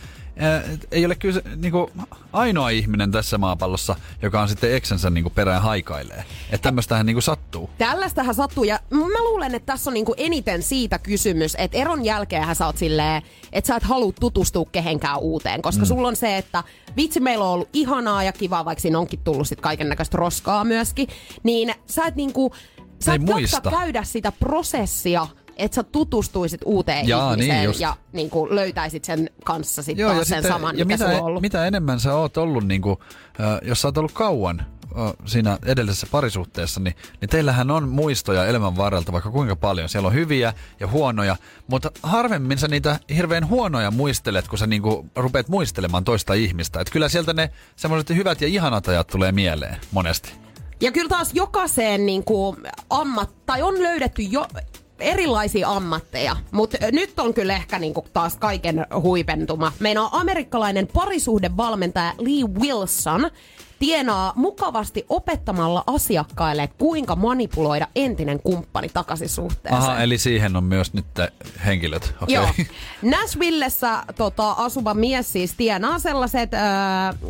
ei ole kyllä se, niinku, ainoa ihminen tässä maapallossa, joka on sitten eksänsä niinku perään haikailee. Että tämmöistähän niinku sattuu. Tällaistähän sattuu ja mä luulen, että tässä on niinku eniten siitä kysymys, että eron jälkeen sä oot silleen, että sä et halua tutustua kehenkään uuteen, koska mm. sulla on se, että vitsi meillä on ollut ihanaa ja kivaa, vaikka siinä onkin tullut sit kaiken näköistä roskaa myöskin, niin sä et niinku, sä et muista. käydä sitä prosessia, että sä tutustuisit uuteen Jaa, niin ihmiseen just. ja niinku löytäisit sen kanssa sit taas sen saman, ja mitä, sulla on ollut. mitä enemmän sä oot ollut, niinku, äh, jos sä oot ollut kauan siinä edellisessä parisuhteessa, niin, niin teillähän on muistoja elämän varrelta vaikka kuinka paljon. Siellä on hyviä ja huonoja, mutta harvemmin sä niitä hirveän huonoja muistelet, kun sä niinku rupeat muistelemaan toista ihmistä. Et kyllä sieltä ne semmoiset hyvät ja ihanat ajat tulee mieleen monesti. Ja kyllä taas jokaiseen niin kuin, ammat, tai on löydetty jo erilaisia ammatteja, mutta nyt on kyllä ehkä niin kuin, taas kaiken huipentuma. Meidän on amerikkalainen parisuhdevalmentaja Lee Wilson tienaa mukavasti opettamalla asiakkaille, kuinka manipuloida entinen kumppani takaisin suhteeseen. Aha, eli siihen on myös nyt henkilöt. Okay. Joo. Nashvillessä tota, asuva mies siis tienaa sellaiset ö,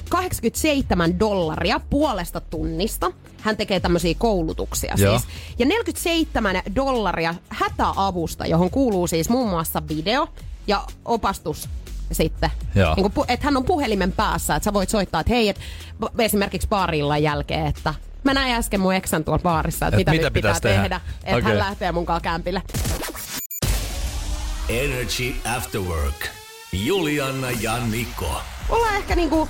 87 dollaria puolesta tunnista. Hän tekee tämmöisiä koulutuksia Joo. siis. Ja 47 dollaria hätäavusta, johon kuuluu siis muun muassa video ja opastus sitten. Joo. Niin kuin, että hän on puhelimen päässä, että sä voit soittaa, että hei, et, esimerkiksi baarillan jälkeen, että mä näin äsken mun eksän tuolla baarissa, että Et mitä, mitä nyt pitää tehdä? tehdä, että Okei. hän lähtee mukaan kämpille. Energy After Work. Juliana ja Niko. ollaan ehkä niinku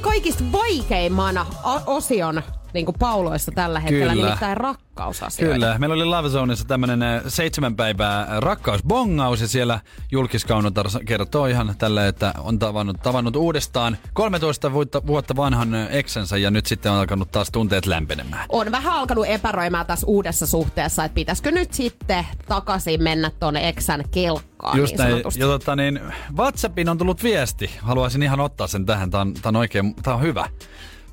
kaikista vaikeimman o- osion niinku pauloissa tällä hetkellä, Kyllä. nimittäin rakkausasioita. Kyllä, meillä oli Love Zoneissa tämmönen äh, seitsemän päivää rakkausbongaus ja siellä julkiskaunotar kertoo ihan tällä, että on tavannut, tavannut uudestaan 13 vuotta, vuotta vanhan äh, eksensä ja nyt sitten on alkanut taas tunteet lämpenemään. On vähän alkanut epäröimään tässä uudessa suhteessa, että pitäisikö nyt sitten takaisin mennä tuonne eksän kelkkaan Just niin näin. sanotusti. Ja tota niin, Whatsappiin on tullut viesti. Haluaisin ihan ottaa sen tähän. Tää on, tää on oikein, tää on hyvä.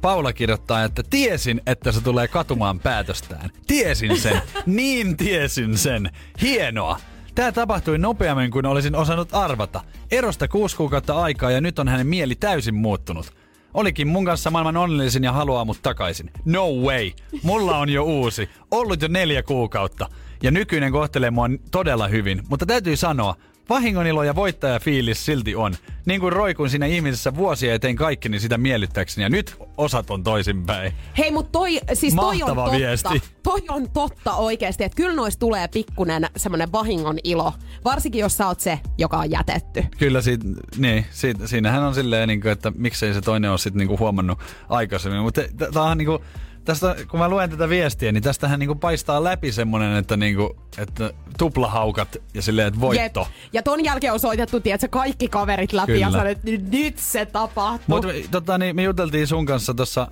Paula kirjoittaa, että tiesin, että se tulee katumaan päätöstään. Tiesin sen. niin tiesin sen. Hienoa. Tämä tapahtui nopeammin kuin olisin osannut arvata. Erosta kuusi kuukautta aikaa ja nyt on hänen mieli täysin muuttunut. Olikin mun kanssa maailman onnellisin ja haluaa mut takaisin. No way. Mulla on jo uusi. Ollut jo neljä kuukautta. Ja nykyinen kohtelee mua todella hyvin. Mutta täytyy sanoa, vahingonilo ja voittajafiilis silti on. Niin kuin roikuin siinä ihmisessä vuosia ja tein kaikkeni sitä miellyttäkseni. Ja nyt osat on toisinpäin. Hei, mutta toi, siis toi on totta. viesti. Toi on totta oikeasti, että kyllä noista tulee pikkunen semmoinen vahingon ilo. Varsinkin jos sä oot se, joka on jätetty. Kyllä siitä, niin, siitä, siinähän on silleen, niin kuin, että miksei se toinen ole sitten niin huomannut aikaisemmin. Mutta tämä on niin kuin, tästä, kun mä luen tätä viestiä, niin tästähän niin kuin paistaa läpi semmonen, että, niin kuin, että tuplahaukat ja silleen, että voitto. Jep. Ja ton jälkeen on soitettu, tiedätkö, kaikki kaverit läpi Kyllä. ja että nyt- nyt se tapahtuu. Mutta tota, niin, me juteltiin sun kanssa tuossa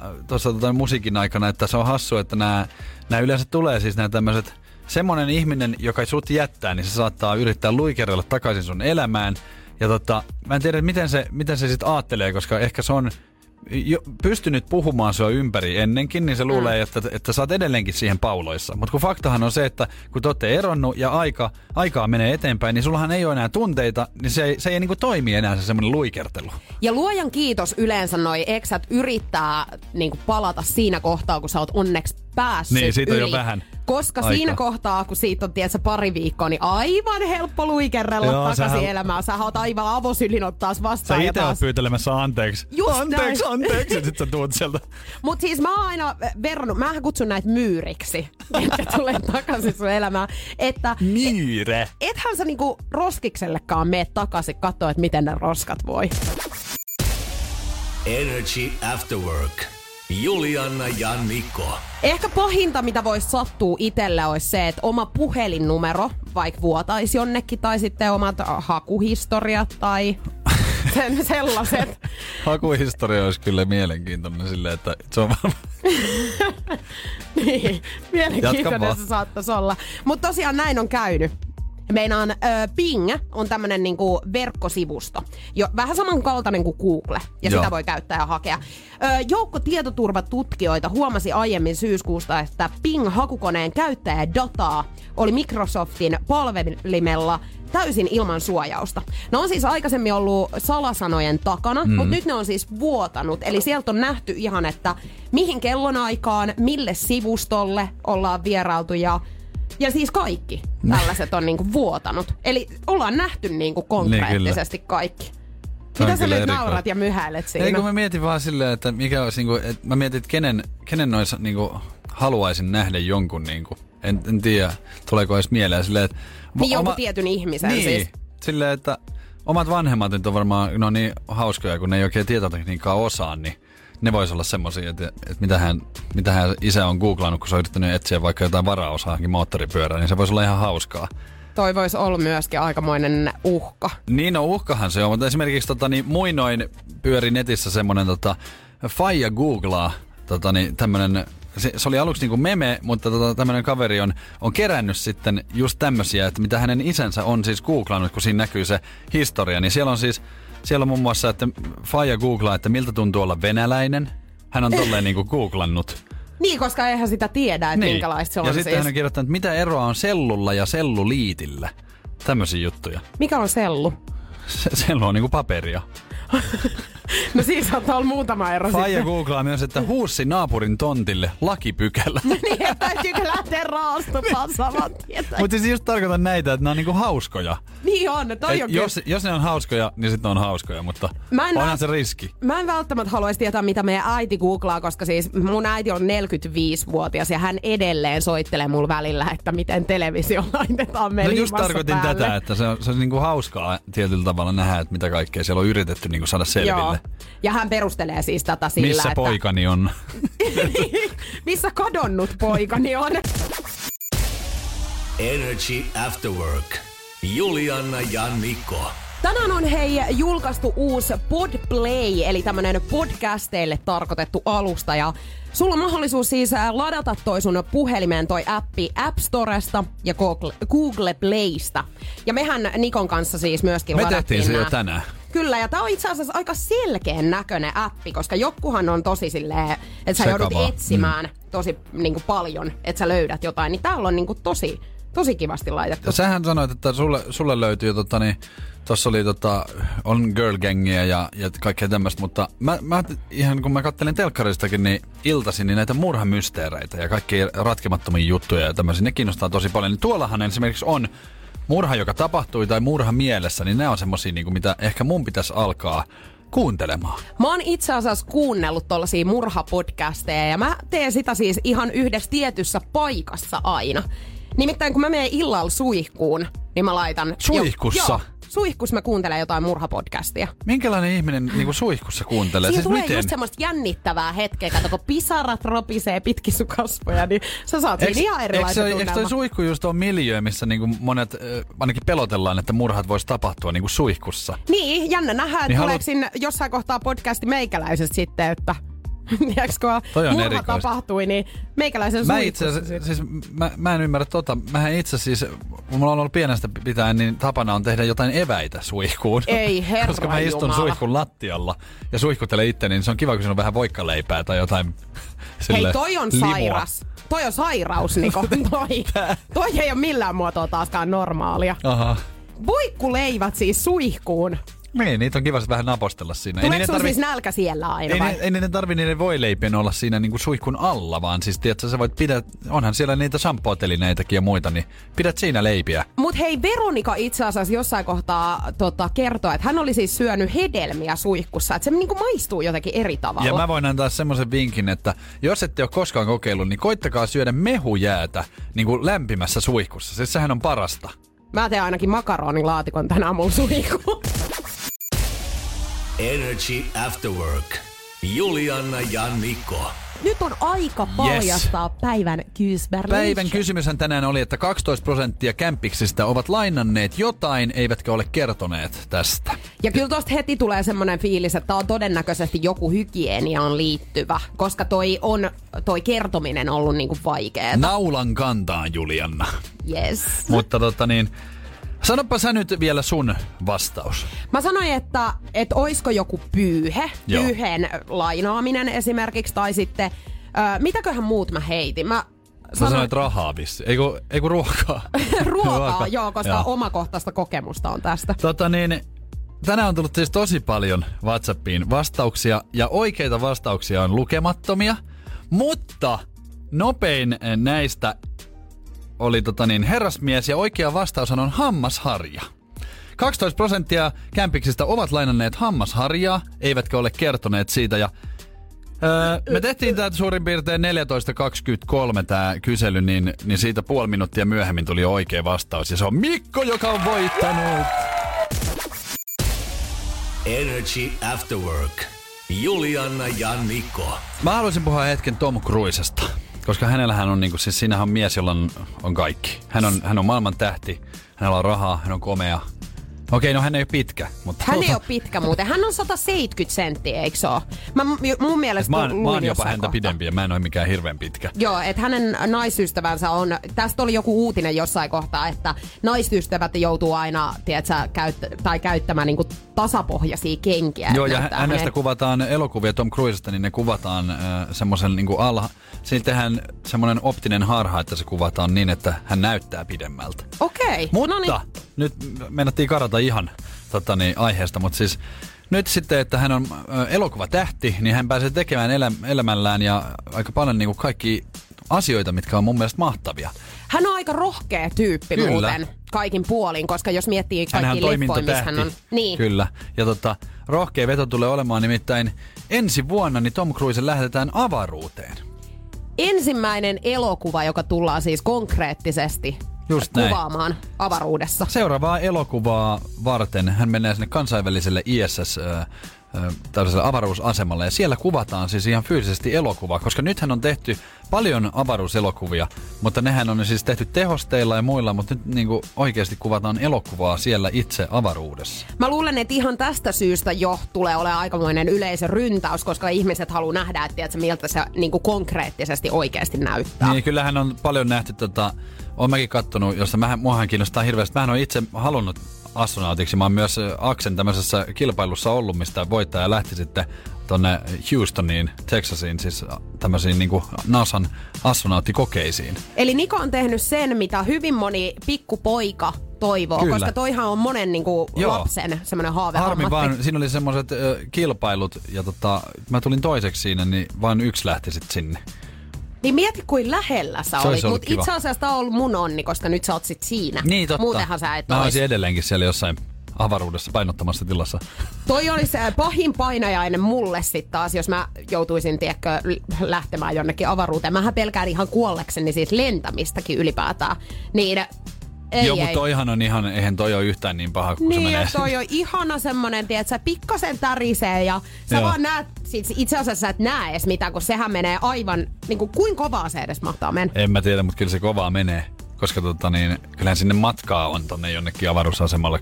tota, musiikin aikana, että se on hassu, että nämä yleensä tulee siis nämä tämmöiset semmonen ihminen, joka sut jättää, niin se saattaa yrittää luikerella takaisin sun elämään. Ja tota, mä en tiedä, miten se, miten se sitten aattelee, koska ehkä se on jo pystynyt puhumaan sua ympäri ennenkin, niin se luulee, Mm. että, että sä oot edelleenkin siihen pauloissa. Mutta kun faktahan on se, että kun te olette eronnut ja aika, aikaa menee eteenpäin, niin sullahan ei ole enää tunteita, niin se ei, se ei niinku toimi enää se semmoinen luikertelu. Ja luojan kiitos yleensä noi eksät yrittää niin palata siinä kohtaa, kun sä oot onneksi päässyt Niin, siitä on yli. jo vähän Koska aikaa. siinä kohtaa, kun siitä on tiedätkö, pari viikkoa, niin aivan helppo luikerrella Joo, takaisin sähän- elämään. Sä oot aivan avosylin ottaa Sä vastaan. ja itse oot taas- pyytelemässä anteeksi. Just anteeksi, näin. anteeksi. Sit sä tuut sieltä. Mut siis mä oon aina verrannut, mä kutsun näitä myyriksi, että tulee takaisin sun elämään. Että Myyre. ethän sä niinku roskiksellekaan mene takaisin katsoa, että miten ne roskat voi. Energy After Work. Juliana ja Niko. Ehkä pahinta, mitä voisi sattua itselle, olisi se, että oma puhelinnumero vaikka vuotaisi jonnekin, tai sitten omat hakuhistoriat tai sen, sellaiset. Hakuhistoria olisi kyllä mielenkiintoinen silleen, että se on varmaan... niin, mielenkiintoinen se saattaisi olla. Mutta tosiaan näin on käynyt. Meinaan ö, Bing on tämmönen niinku verkkosivusto. Jo, vähän samankaltainen kuin Google. Ja Joo. sitä voi käyttää ja hakea. Ö, joukko tietoturvatutkijoita huomasi aiemmin syyskuusta, että Bing-hakukoneen käyttäjädataa oli Microsoftin palvelimella täysin ilman suojausta. Ne on siis aikaisemmin ollut salasanojen takana, mm. mutta nyt ne on siis vuotanut. Eli sieltä on nähty ihan, että mihin kellonaikaan, mille sivustolle ollaan vierailtu ja ja siis kaikki tällaiset on niinku vuotanut. Eli ollaan nähty niinku konkreettisesti kaikki. on Mitä sä nyt erikoinen. naurat ja myhäilet siinä? Ei kun mä mietin vaan silleen, että mikä olisi niinku, että mä mietin, että kenen, kenen noissa niinku haluaisin nähdä jonkun niinku. En, en tiedä, tuleeko edes mieleen silleen, että... Niin jonkun tietyn ihmisen niin, siis. silleen, että omat vanhemmat nyt on varmaan no niin hauskoja, kun ne ei oikein tietotekniikkaa osaa, niin ne vois olla semmosia, että, että mitä, hän, mitä hän isä on googlannut, kun se on yrittänyt etsiä vaikka jotain varaosaakin moottoripyörää, niin se voisi olla ihan hauskaa. Toi voisi olla myöskin aikamoinen uhka. Niin, no uhkahan se on, mutta esimerkiksi tota, niin, muinoin pyöri netissä semmonen tota, Faija googlaa tota, niin, tämmönen, se, se, oli aluksi niinku meme, mutta tota, tämmönen kaveri on, on kerännyt sitten just tämmösiä, että mitä hänen isänsä on siis googlannut, kun siinä näkyy se historia, niin siellä on siis, siellä on muun muassa, että Faija googlaa, että miltä tuntuu olla venäläinen. Hän on tolleen niinku googlannut. Niin, koska eihän sitä tiedä, että minkälaista se on ja sitten siis. hän on kirjoittanut, että mitä eroa on sellulla ja selluliitillä. Tämmöisiä juttuja. Mikä on sellu? Se, sellu on niinku paperia. No siis saattaa olla muutama ero Faija sitten. googlaa myös, että huussi naapurin tontille lakipykälä. niin, että täytyykö lähteä raastumaan saman tien. Mutta siis just tarkoitan näitä, että nämä on niinku hauskoja. Niin on, toi Et on jos, jos ne on hauskoja, niin sitten on hauskoja, mutta Mä en onhan vält- se riski. Mä en välttämättä haluaisi tietää, mitä meidän äiti googlaa, koska siis mun äiti on 45-vuotias ja hän edelleen soittelee mulle välillä, että miten televisio laitetaan No meille just tarkoitin päälle. tätä, että se on, se on niinku hauskaa tietyllä tavalla nähdä, että mitä kaikkea siellä on yritetty niinku saada selville. Joo. Ja hän perustelee siis tätä sillä, Missä että... poikani on? Missä kadonnut poikani on? Energy After Work. Juliana ja Niko. Tänään on hei julkaistu uusi Podplay, eli tämmönen podcasteille tarkoitettu alusta. Ja sulla on mahdollisuus siis ää, ladata toi sun puhelimeen toi appi App Storesta ja Google, Google Playsta. Ja mehän Nikon kanssa siis myöskin Me ladattiin se jo nää. tänään. Kyllä, ja tämä on itse asiassa aika selkeän näköinen appi, koska jokkuhan on tosi silleen, että sä joudut Sekavaa. etsimään tosi niin kuin paljon, että sä löydät jotain. Niin täällä on niin kuin tosi, tosi kivasti laitettu. Ja sähän sanoit, että sulle, sulle löytyy tota niin, tossa oli tota, on girl gangia ja, ja kaikkea tämmöistä, mutta mä, mä, ihan kun mä kattelin telkkaristakin, niin iltaisin niin näitä murhamysteereitä ja kaikkia ratkemattomia juttuja ja tämmöisiä, ne kiinnostaa tosi paljon. Niin tuollahan esimerkiksi on murha, joka tapahtui tai murha mielessä, niin ne on semmosia, niin kuin mitä ehkä mun pitäisi alkaa kuuntelemaan. Mä oon itse asiassa kuunnellut tollasia murhapodcasteja ja mä teen sitä siis ihan yhdessä tietyssä paikassa aina. Nimittäin kun mä menen illalla suihkuun, niin mä laitan... Suihkussa? Jo, joo, suihkussa mä kuuntelen jotain murhapodcastia. Minkälainen ihminen niin kuin suihkussa kuuntelee? Siinä siis tulee miten? just semmoista jännittävää hetkeä, kato kun pisarat ropisee pitkin sun kasvoja, niin sä saat siinä ihan erilaisen se, eikö toi suihku just ole miljö, missä niinku monet, äh, ainakin pelotellaan, että murhat voisi tapahtua niinku suihkussa? Niin, jännä nähdä, että Niin niin haluat- sinne jossain kohtaa podcasti meikäläisestä sitten, että tiedätkö, kun Toi on murha erikoista. tapahtui, niin meikäläisen Mä itse siis mä, mä en ymmärrä tota. Mähän itse siis, kun mulla on ollut pienestä pitäen, niin tapana on tehdä jotain eväitä suihkuun. Ei, herra Koska mä istun jumala. suihkun lattialla ja suihkuttelen itse, niin se on kiva, kun siinä on vähän voikkaleipää tai jotain Hei, sille toi on limoa. sairas. Toi on sairaus, Niko. Toi, toi ei ole millään muotoa taaskaan normaalia. Aha. Voikkuleivät siis suihkuun. Niin, niitä on kiva vähän napostella siinä. Tuleeko sulla tarvi- siis nälkä siellä aina ei, vai? ne, ei niiden tarvi niiden voileipien olla siinä niinku suihkun alla, vaan siis tiedätkö, sä voit pidä, onhan siellä niitä shampoo-telineitäkin ja muita, niin pidät siinä leipiä. Mut hei, Veronika itse asiassa jossain kohtaa tota, kertoi, että hän oli siis syönyt hedelmiä suihkussa. Että se niinku maistuu jotenkin eri tavalla. Ja mä voin antaa semmoisen vinkin, että jos ette ole koskaan kokeillut, niin koittakaa syödä mehujäätä niin kuin lämpimässä suihkussa. Siis sehän on parasta. Mä teen ainakin makaronilaatikon tänä aamulla suihkuun. Energy After Work. Juliana ja Niko. Nyt on aika paljastaa yes. päivän kyysbär. Päivän kysymyshän tänään oli, että 12 prosenttia kämpiksistä ovat lainanneet jotain, eivätkä ole kertoneet tästä. Ja kyllä tosta heti tulee semmoinen fiilis, että tää on todennäköisesti joku hygieniaan liittyvä, koska toi on toi kertominen ollut niinku vaikeeta. Naulan kantaan, Julianna. Yes. Mutta tota niin, sanoppa sä nyt vielä sun vastaus. Mä sanoin, että, että oisko joku pyyhe, Joo. pyyheen lainaaminen esimerkiksi, tai sitten, ö, mitäköhän muut mä heitin? Mä Sä sanoit rahaa vissi. Eiku, eiku ruokaa. ruokaa, joo, koska Joo. omakohtaista kokemusta on tästä. Tota niin, tänään on tullut siis tosi paljon WhatsAppiin vastauksia ja oikeita vastauksia on lukemattomia, mutta nopein näistä oli tota niin, herrasmies ja oikea vastaus on hammasharja. 12 prosenttia kämpiksistä ovat lainanneet hammasharjaa, eivätkä ole kertoneet siitä ja Öö, me tehtiin tämä suurin piirtein 14.23 tämä kysely, niin, niin siitä puoli minuuttia myöhemmin tuli oikea vastaus. Ja se on Mikko, joka on voittanut. Energy After Work. Juliana ja Niko. Mä haluaisin puhua hetken Tom Cruisesta. Koska hänellähän on, niinku, siis siinähän on mies, jolla on, on kaikki. Hän on, hän on maailman tähti, hänellä on rahaa, hän on komea. Okei, no hän ei ole pitkä, mutta... Hän ei ole pitkä muuten. Hän on 170 senttiä, eikö se ole? Mä, mun mielestä Mä, oon- mä oon jopa häntä kohtaa. pidempi ja mä en ole mikään hirveän pitkä. Joo, että hänen naisystävänsä on, tästä oli joku uutinen jossain kohtaa, että naisystävät joutuu aina, tiedätkö, käyt, tai käyttämään niinku tasapohjaisia kenkiä. Joo, ja hänestä hänen- kuvataan elokuvia Tom Cruisesta, niin ne kuvataan äh, semmoisen niin alha... Siinä tehdään semmoinen optinen harha, että se kuvataan niin, että hän näyttää pidemmältä. Okei, Mutta no niin. nyt mennättiin karata ihan tota niin, aiheesta, mutta siis nyt sitten, että hän on elokuvatähti, niin hän pääsee tekemään elä, elämällään ja aika paljon niin kuin kaikki asioita, mitkä on mun mielestä mahtavia. Hän on aika rohkea tyyppi Kyllä. muuten kaikin puolin, koska jos miettii kaikki on leffoja, missä hän on... Niin. Kyllä. Ja tota, rohkea veto tulee olemaan nimittäin ensi vuonna, niin Tom Cruise lähetetään avaruuteen. Ensimmäinen elokuva, joka tullaan siis konkreettisesti Just näin. kuvaamaan avaruudessa. Seuraavaa elokuvaa varten hän menee sinne kansainväliselle ISS tällaiselle avaruusasemalle ja siellä kuvataan siis ihan fyysisesti elokuvaa, koska nythän on tehty paljon avaruuselokuvia, mutta nehän on siis tehty tehosteilla ja muilla, mutta nyt niin oikeasti kuvataan elokuvaa siellä itse avaruudessa. Mä luulen, että ihan tästä syystä jo tulee olemaan aikamoinen yleisöryntäys, koska ihmiset haluaa nähdä, että tiedätkö, miltä se niin kuin konkreettisesti oikeasti näyttää. Niin, kyllähän on paljon nähty, tota, on mäkin kattonut, josta mähän, muahan kiinnostaa hirveästi. Mähän on itse halunnut astronautiksi. Mä oon myös ö, Aksen tämmöisessä kilpailussa ollut, mistä voittaja lähti sitten tonne Houstoniin, Texasiin, siis tämmöisiin niinku NASAn astronauttikokeisiin. Eli Niko on tehnyt sen, mitä hyvin moni pikkupoika toivoo, Kyllä. koska toihan on monen niin kuin, Joo. lapsen semmoinen haave Harmi vaan, siinä oli semmoiset ö, kilpailut ja tota, mä tulin toiseksi siinä, niin vain yksi lähti sitten sinne. Niin mieti, kuin lähellä sä Se olit. Mutta itse asiassa tää on ollut mun onni, koska nyt sä oot sit siinä. Niin totta. Muutenhan sä et Mä olisin edelleenkin siellä jossain avaruudessa painottamassa tilassa. Toi olisi äh, pahin painajainen mulle sitten taas, jos mä joutuisin, tiedätkö, lähtemään jonnekin avaruuteen. Mähän pelkään ihan kuollekseni siis lentämistäkin ylipäätään. Niin, ei, Joo, mutta toihan on ihan, eihän toi ole yhtään niin paha kuin se Niin, menee. ja toi on ihana semmonen, tiedätkö, pikkasen tärisee ja sä Joo. vaan näet, siis itse asiassa sä et näe edes mitään, kun sehän menee aivan, niin kuin, kuin kovaa se edes mahtaa mennä. En mä tiedä, mutta kyllä se kovaa menee. Koska tota niin, kyllähän sinne matkaa on tonne jonnekin avaruusasemalle.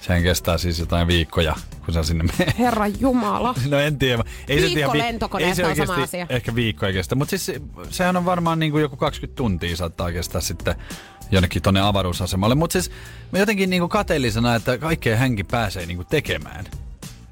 Sehän kestää siis jotain viikkoja, kun sä sinne menee. Herra Jumala. No en tiedä. Ei se, Viikko lentokoneesta ei se on sama asia. ehkä viikko ei kestä. Mutta siis se, sehän on varmaan niin kuin joku 20 tuntia saattaa kestää sitten jonnekin tonne avaruusasemalle. Mutta siis mä jotenkin niin kuin kateellisena, että kaikkea hänkin pääsee niin kuin tekemään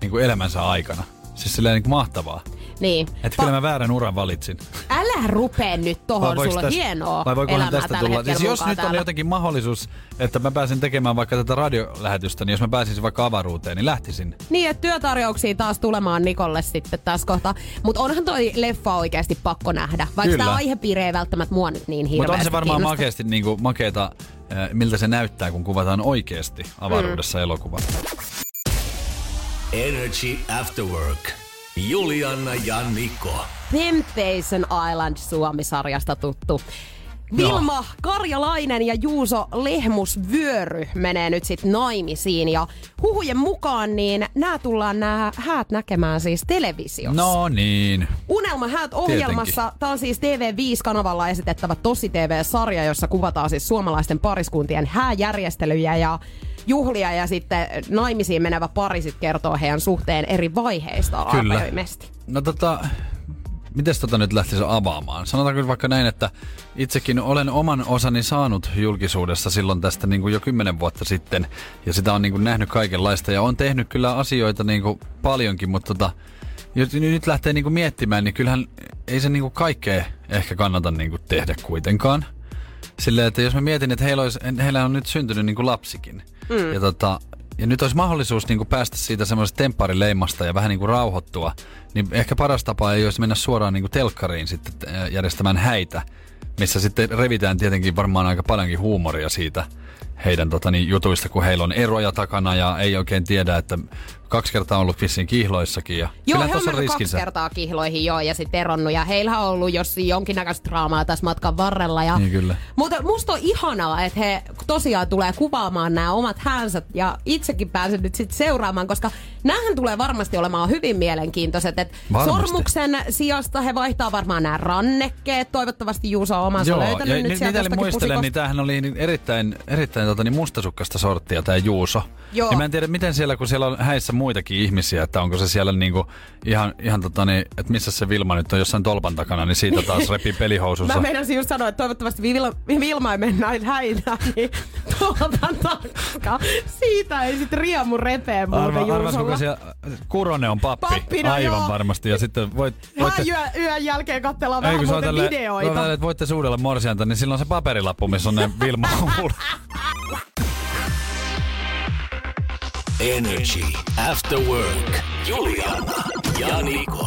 niin kuin elämänsä aikana. Siis silleen niin kuin mahtavaa. Niin. Että kyllä mä väärän uran valitsin. Älä rupee nyt tohon, voiko sulla on hienoa vai elämää tästä tulla? Siis jos nyt on jotenkin mahdollisuus, että mä pääsen tekemään vaikka tätä radiolähetystä, niin jos mä pääsisin vaikka avaruuteen, niin lähtisin. Niin, että työtarjouksia taas tulemaan Nikolle sitten tässä kohtaa. Mutta onhan toi leffa oikeasti pakko nähdä. Vaikka Kyllä. tämä aihepiiri ei välttämättä mua nyt niin hirveästi Mutta on se varmaan kiinnosta. makeasti niinku, makeeta, äh, miltä se näyttää, kun kuvataan oikeasti avaruudessa mm. elokuva. Energy After Work. Juliana ja Niko. Temptation Island Suomi-sarjasta tuttu. Vilma Karjalainen ja Juuso Lehmus Vyöry menee nyt sitten naimisiin ja huhujen mukaan niin nämä tullaan nämä häät näkemään siis televisiossa. No niin. Unelma häät ohjelmassa. Tämä on siis TV5-kanavalla esitettävä Tosi TV-sarja, jossa kuvataan siis suomalaisten pariskuntien hääjärjestelyjä ja juhlia ja sitten naimisiin menevä pari sit kertoo heidän suhteen eri vaiheista Kyllä. avoimesti. No tota, miten tota nyt lähtisi avaamaan? Sanotaanko vaikka näin, että itsekin olen oman osani saanut julkisuudessa silloin tästä niin kuin jo kymmenen vuotta sitten. Ja sitä on niin kuin nähnyt kaikenlaista ja on tehnyt kyllä asioita niin kuin paljonkin, mutta tota, jos nyt lähtee niin kuin miettimään, niin kyllähän ei se niin kuin kaikkea ehkä kannata niin kuin tehdä kuitenkaan. Silleen, että jos mä mietin, että heillä, olisi, heillä on nyt syntynyt niin kuin lapsikin. Mm. Ja, tota, ja nyt olisi mahdollisuus niin kuin päästä siitä semmoisesta tempparileimasta ja vähän niin kuin rauhoittua. Niin ehkä paras tapa ei olisi mennä suoraan niin kuin telkkariin sitten järjestämään häitä. Missä sitten revitään tietenkin varmaan aika paljonkin huumoria siitä heidän tota, niin, jutuista, kun heillä on eroja takana ja ei oikein tiedä, että kaksi kertaa ollut vissiin kihloissakin. Ja Joo, he on mennyt kaksi kertaa kihloihin joo ja sitten eronnut. Ja heillä on ollut jos jonkinnäköistä draamaa tässä matkan varrella. Ja... Niin kyllä. Mutta musta on ihanaa, että he tosiaan tulee kuvaamaan nämä omat hänsät ja itsekin pääsen nyt sitten seuraamaan, koska näähän tulee varmasti olemaan hyvin mielenkiintoiset. Et Varmasti. sormuksen sijasta he vaihtaa varmaan nämä rannekkeet. Toivottavasti Juuso on omansa Joo, löytänyt ja nyt nyt sieltä muistelen, pusikosta. niin tämähän oli niin erittäin, erittäin tota, niin mustasukkasta sorttia tämä Juuso. Joo. Ja mä en tiedä, miten siellä, kun siellä on häissä muitakin ihmisiä, että onko se siellä niinku ihan, ihan tota niin, että missä se Vilma nyt on jossain tolpan takana, niin siitä taas repii pelihousunsa. Mä meinasin just sanoa, että toivottavasti Vilma, Vilma ei mennä näin häinään, niin tuolta takaa. Siitä ei sit riemu repeä muuten Arva, arvas, kuka siellä, Kuronen on pappi. Pappina, Aivan joo. varmasti. Ja sitten voit, voitte, yö, yön jälkeen katsellaan vähän muuten tälle, videoita. tälle, että voitte suudella morsianta, niin silloin se paperilappu, missä on ne Vilma. Energy After Work. Juliana ja Niko.